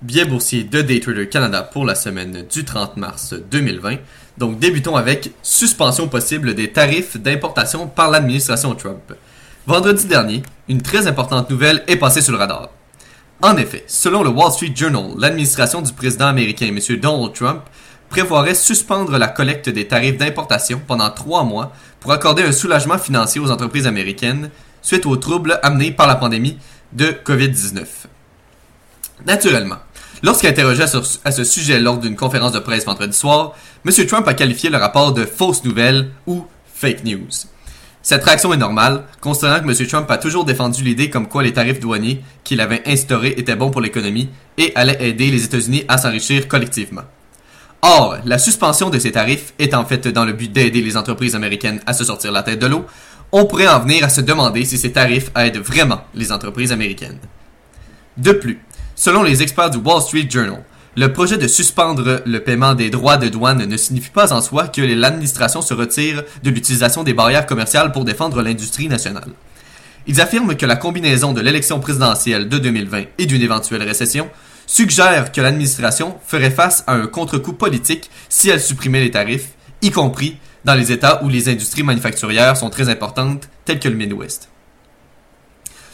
Biais boursier de Daytrader Canada pour la semaine du 30 mars 2020. Donc débutons avec suspension possible des tarifs d'importation par l'administration Trump. Vendredi dernier, une très importante nouvelle est passée sur le radar. En effet, selon le Wall Street Journal, l'administration du président américain M. Donald Trump prévoirait suspendre la collecte des tarifs d'importation pendant trois mois pour accorder un soulagement financier aux entreprises américaines suite aux troubles amenés par la pandémie de COVID-19. Naturellement, Lorsqu'interrogé à ce sujet lors d'une conférence de presse vendredi soir, M. Trump a qualifié le rapport de fausse nouvelle ou fake news. Cette réaction est normale, considérant que M. Trump a toujours défendu l'idée comme quoi les tarifs douaniers qu'il avait instaurés étaient bons pour l'économie et allaient aider les États-Unis à s'enrichir collectivement. Or, la suspension de ces tarifs est en fait dans le but d'aider les entreprises américaines à se sortir la tête de l'eau, on pourrait en venir à se demander si ces tarifs aident vraiment les entreprises américaines. De plus, Selon les experts du Wall Street Journal, le projet de suspendre le paiement des droits de douane ne signifie pas en soi que l'administration se retire de l'utilisation des barrières commerciales pour défendre l'industrie nationale. Ils affirment que la combinaison de l'élection présidentielle de 2020 et d'une éventuelle récession suggère que l'administration ferait face à un contre-coup politique si elle supprimait les tarifs, y compris dans les États où les industries manufacturières sont très importantes, telles que le Midwest.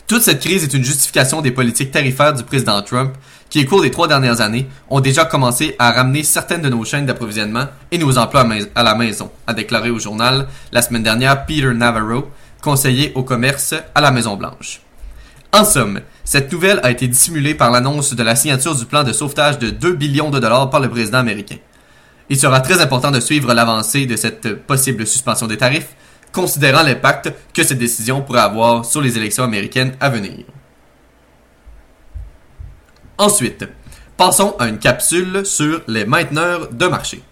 Toute cette crise est une justification des politiques tarifaires du président Trump, qui au cours des trois dernières années ont déjà commencé à ramener certaines de nos chaînes d'approvisionnement et nos emplois à la maison, a déclaré au journal la semaine dernière Peter Navarro, conseiller au commerce à la Maison Blanche. En somme, cette nouvelle a été dissimulée par l'annonce de la signature du plan de sauvetage de 2 billions de dollars par le président américain. Il sera très important de suivre l'avancée de cette possible suspension des tarifs, considérant l'impact que cette décision pourrait avoir sur les élections américaines à venir. Ensuite, passons à une capsule sur les mainteneurs de marché.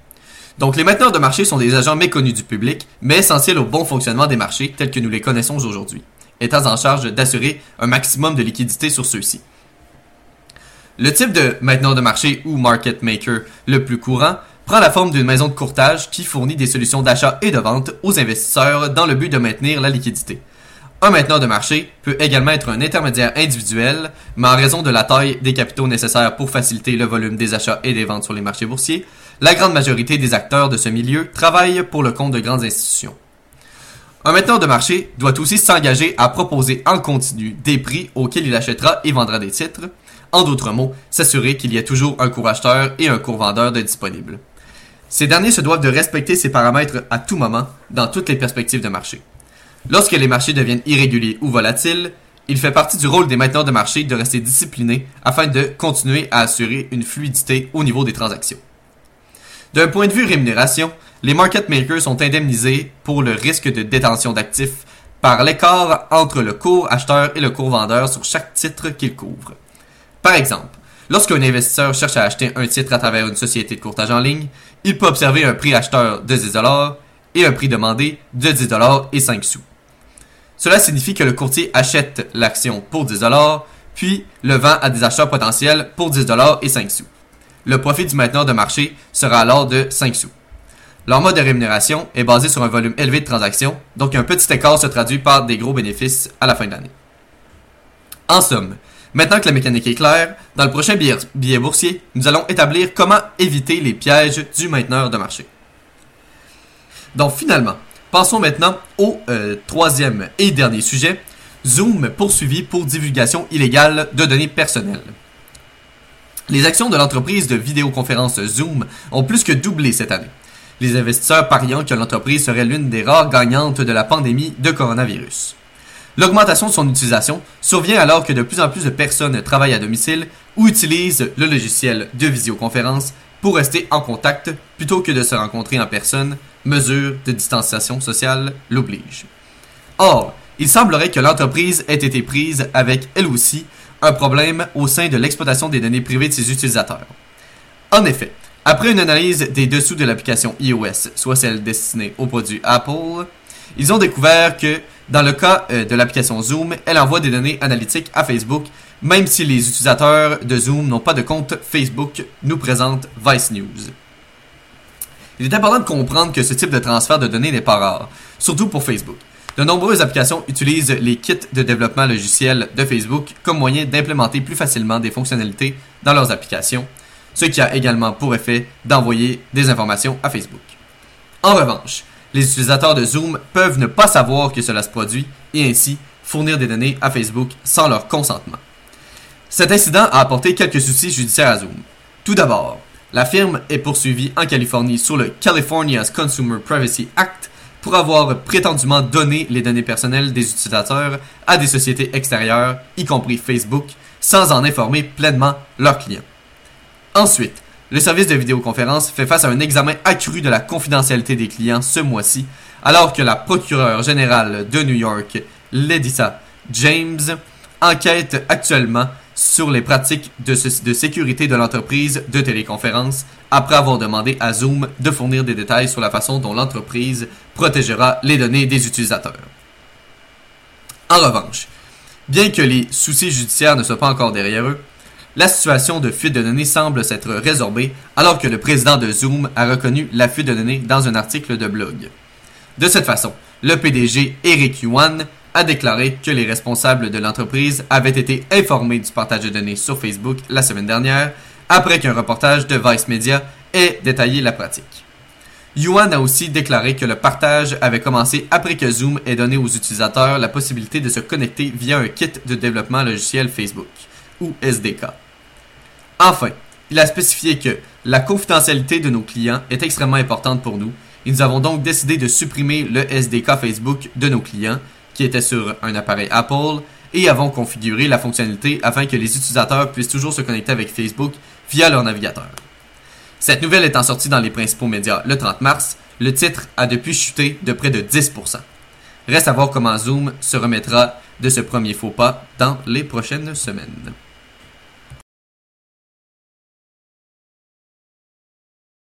Donc les mainteneurs de marché sont des agents méconnus du public, mais essentiels au bon fonctionnement des marchés tels que nous les connaissons aujourd'hui, étant en charge d'assurer un maximum de liquidité sur ceux-ci. Le type de mainteneur de marché ou market maker le plus courant prend la forme d'une maison de courtage qui fournit des solutions d'achat et de vente aux investisseurs dans le but de maintenir la liquidité. Un mainteneur de marché peut également être un intermédiaire individuel, mais en raison de la taille des capitaux nécessaires pour faciliter le volume des achats et des ventes sur les marchés boursiers, la grande majorité des acteurs de ce milieu travaillent pour le compte de grandes institutions. Un mainteneur de marché doit aussi s'engager à proposer en continu des prix auxquels il achètera et vendra des titres, en d'autres mots, s'assurer qu'il y a toujours un cours acheteur et un cours vendeur de disponible. Ces derniers se doivent de respecter ces paramètres à tout moment, dans toutes les perspectives de marché. Lorsque les marchés deviennent irréguliers ou volatiles, il fait partie du rôle des mainteneurs de marché de rester disciplinés afin de continuer à assurer une fluidité au niveau des transactions. D'un point de vue rémunération, les market makers sont indemnisés pour le risque de détention d'actifs par l'écart entre le cours acheteur et le cours vendeur sur chaque titre qu'ils couvrent. Par exemple, Lorsqu'un investisseur cherche à acheter un titre à travers une société de courtage en ligne, il peut observer un prix acheteur de 10 et un prix demandé de 10 et 5 sous. Cela signifie que le courtier achète l'action pour 10 puis le vend à des acheteurs potentiels pour 10 et 5 sous. Le profit du mainteneur de marché sera alors de 5 sous. Leur mode de rémunération est basé sur un volume élevé de transactions, donc un petit écart se traduit par des gros bénéfices à la fin de l'année. En somme, Maintenant que la mécanique est claire, dans le prochain billet, boursier, nous allons établir comment éviter les pièges du mainteneur de marché. Donc finalement, passons maintenant au euh, troisième et dernier sujet, Zoom poursuivi pour divulgation illégale de données personnelles. Les actions de l'entreprise de vidéoconférence Zoom ont plus que doublé cette année. Les investisseurs pariant que l'entreprise serait l'une des rares gagnantes de la pandémie de coronavirus. L'augmentation de son utilisation survient alors que de plus en plus de personnes travaillent à domicile ou utilisent le logiciel de visioconférence pour rester en contact plutôt que de se rencontrer en personne, mesure de distanciation sociale l'oblige. Or, il semblerait que l'entreprise ait été prise avec elle aussi un problème au sein de l'exploitation des données privées de ses utilisateurs. En effet, après une analyse des dessous de l'application iOS, soit celle destinée aux produits Apple, ils ont découvert que dans le cas euh, de l'application Zoom, elle envoie des données analytiques à Facebook, même si les utilisateurs de Zoom n'ont pas de compte Facebook, nous présente Vice News. Il est important de comprendre que ce type de transfert de données n'est pas rare, surtout pour Facebook. De nombreuses applications utilisent les kits de développement logiciel de Facebook comme moyen d'implémenter plus facilement des fonctionnalités dans leurs applications, ce qui a également pour effet d'envoyer des informations à Facebook. En revanche, les utilisateurs de Zoom peuvent ne pas savoir que cela se produit et ainsi fournir des données à Facebook sans leur consentement. Cet incident a apporté quelques soucis judiciaires à Zoom. Tout d'abord, la firme est poursuivie en Californie sur le California's Consumer Privacy Act pour avoir prétendument donné les données personnelles des utilisateurs à des sociétés extérieures, y compris Facebook, sans en informer pleinement leurs clients. Ensuite, le service de vidéoconférence fait face à un examen accru de la confidentialité des clients ce mois-ci, alors que la procureure générale de New York, Ledissa James, enquête actuellement sur les pratiques de, de sécurité de l'entreprise de téléconférence après avoir demandé à Zoom de fournir des détails sur la façon dont l'entreprise protégera les données des utilisateurs. En revanche, bien que les soucis judiciaires ne soient pas encore derrière eux, la situation de fuite de données semble s'être résorbée alors que le président de Zoom a reconnu la fuite de données dans un article de blog. De cette façon, le PDG Eric Yuan a déclaré que les responsables de l'entreprise avaient été informés du partage de données sur Facebook la semaine dernière après qu'un reportage de Vice Media ait détaillé la pratique. Yuan a aussi déclaré que le partage avait commencé après que Zoom ait donné aux utilisateurs la possibilité de se connecter via un kit de développement logiciel Facebook, ou SDK. Enfin, il a spécifié que la confidentialité de nos clients est extrêmement importante pour nous et nous avons donc décidé de supprimer le SDK Facebook de nos clients qui était sur un appareil Apple et avons configuré la fonctionnalité afin que les utilisateurs puissent toujours se connecter avec Facebook via leur navigateur. Cette nouvelle étant sortie dans les principaux médias le 30 mars, le titre a depuis chuté de près de 10%. Reste à voir comment Zoom se remettra de ce premier faux pas dans les prochaines semaines.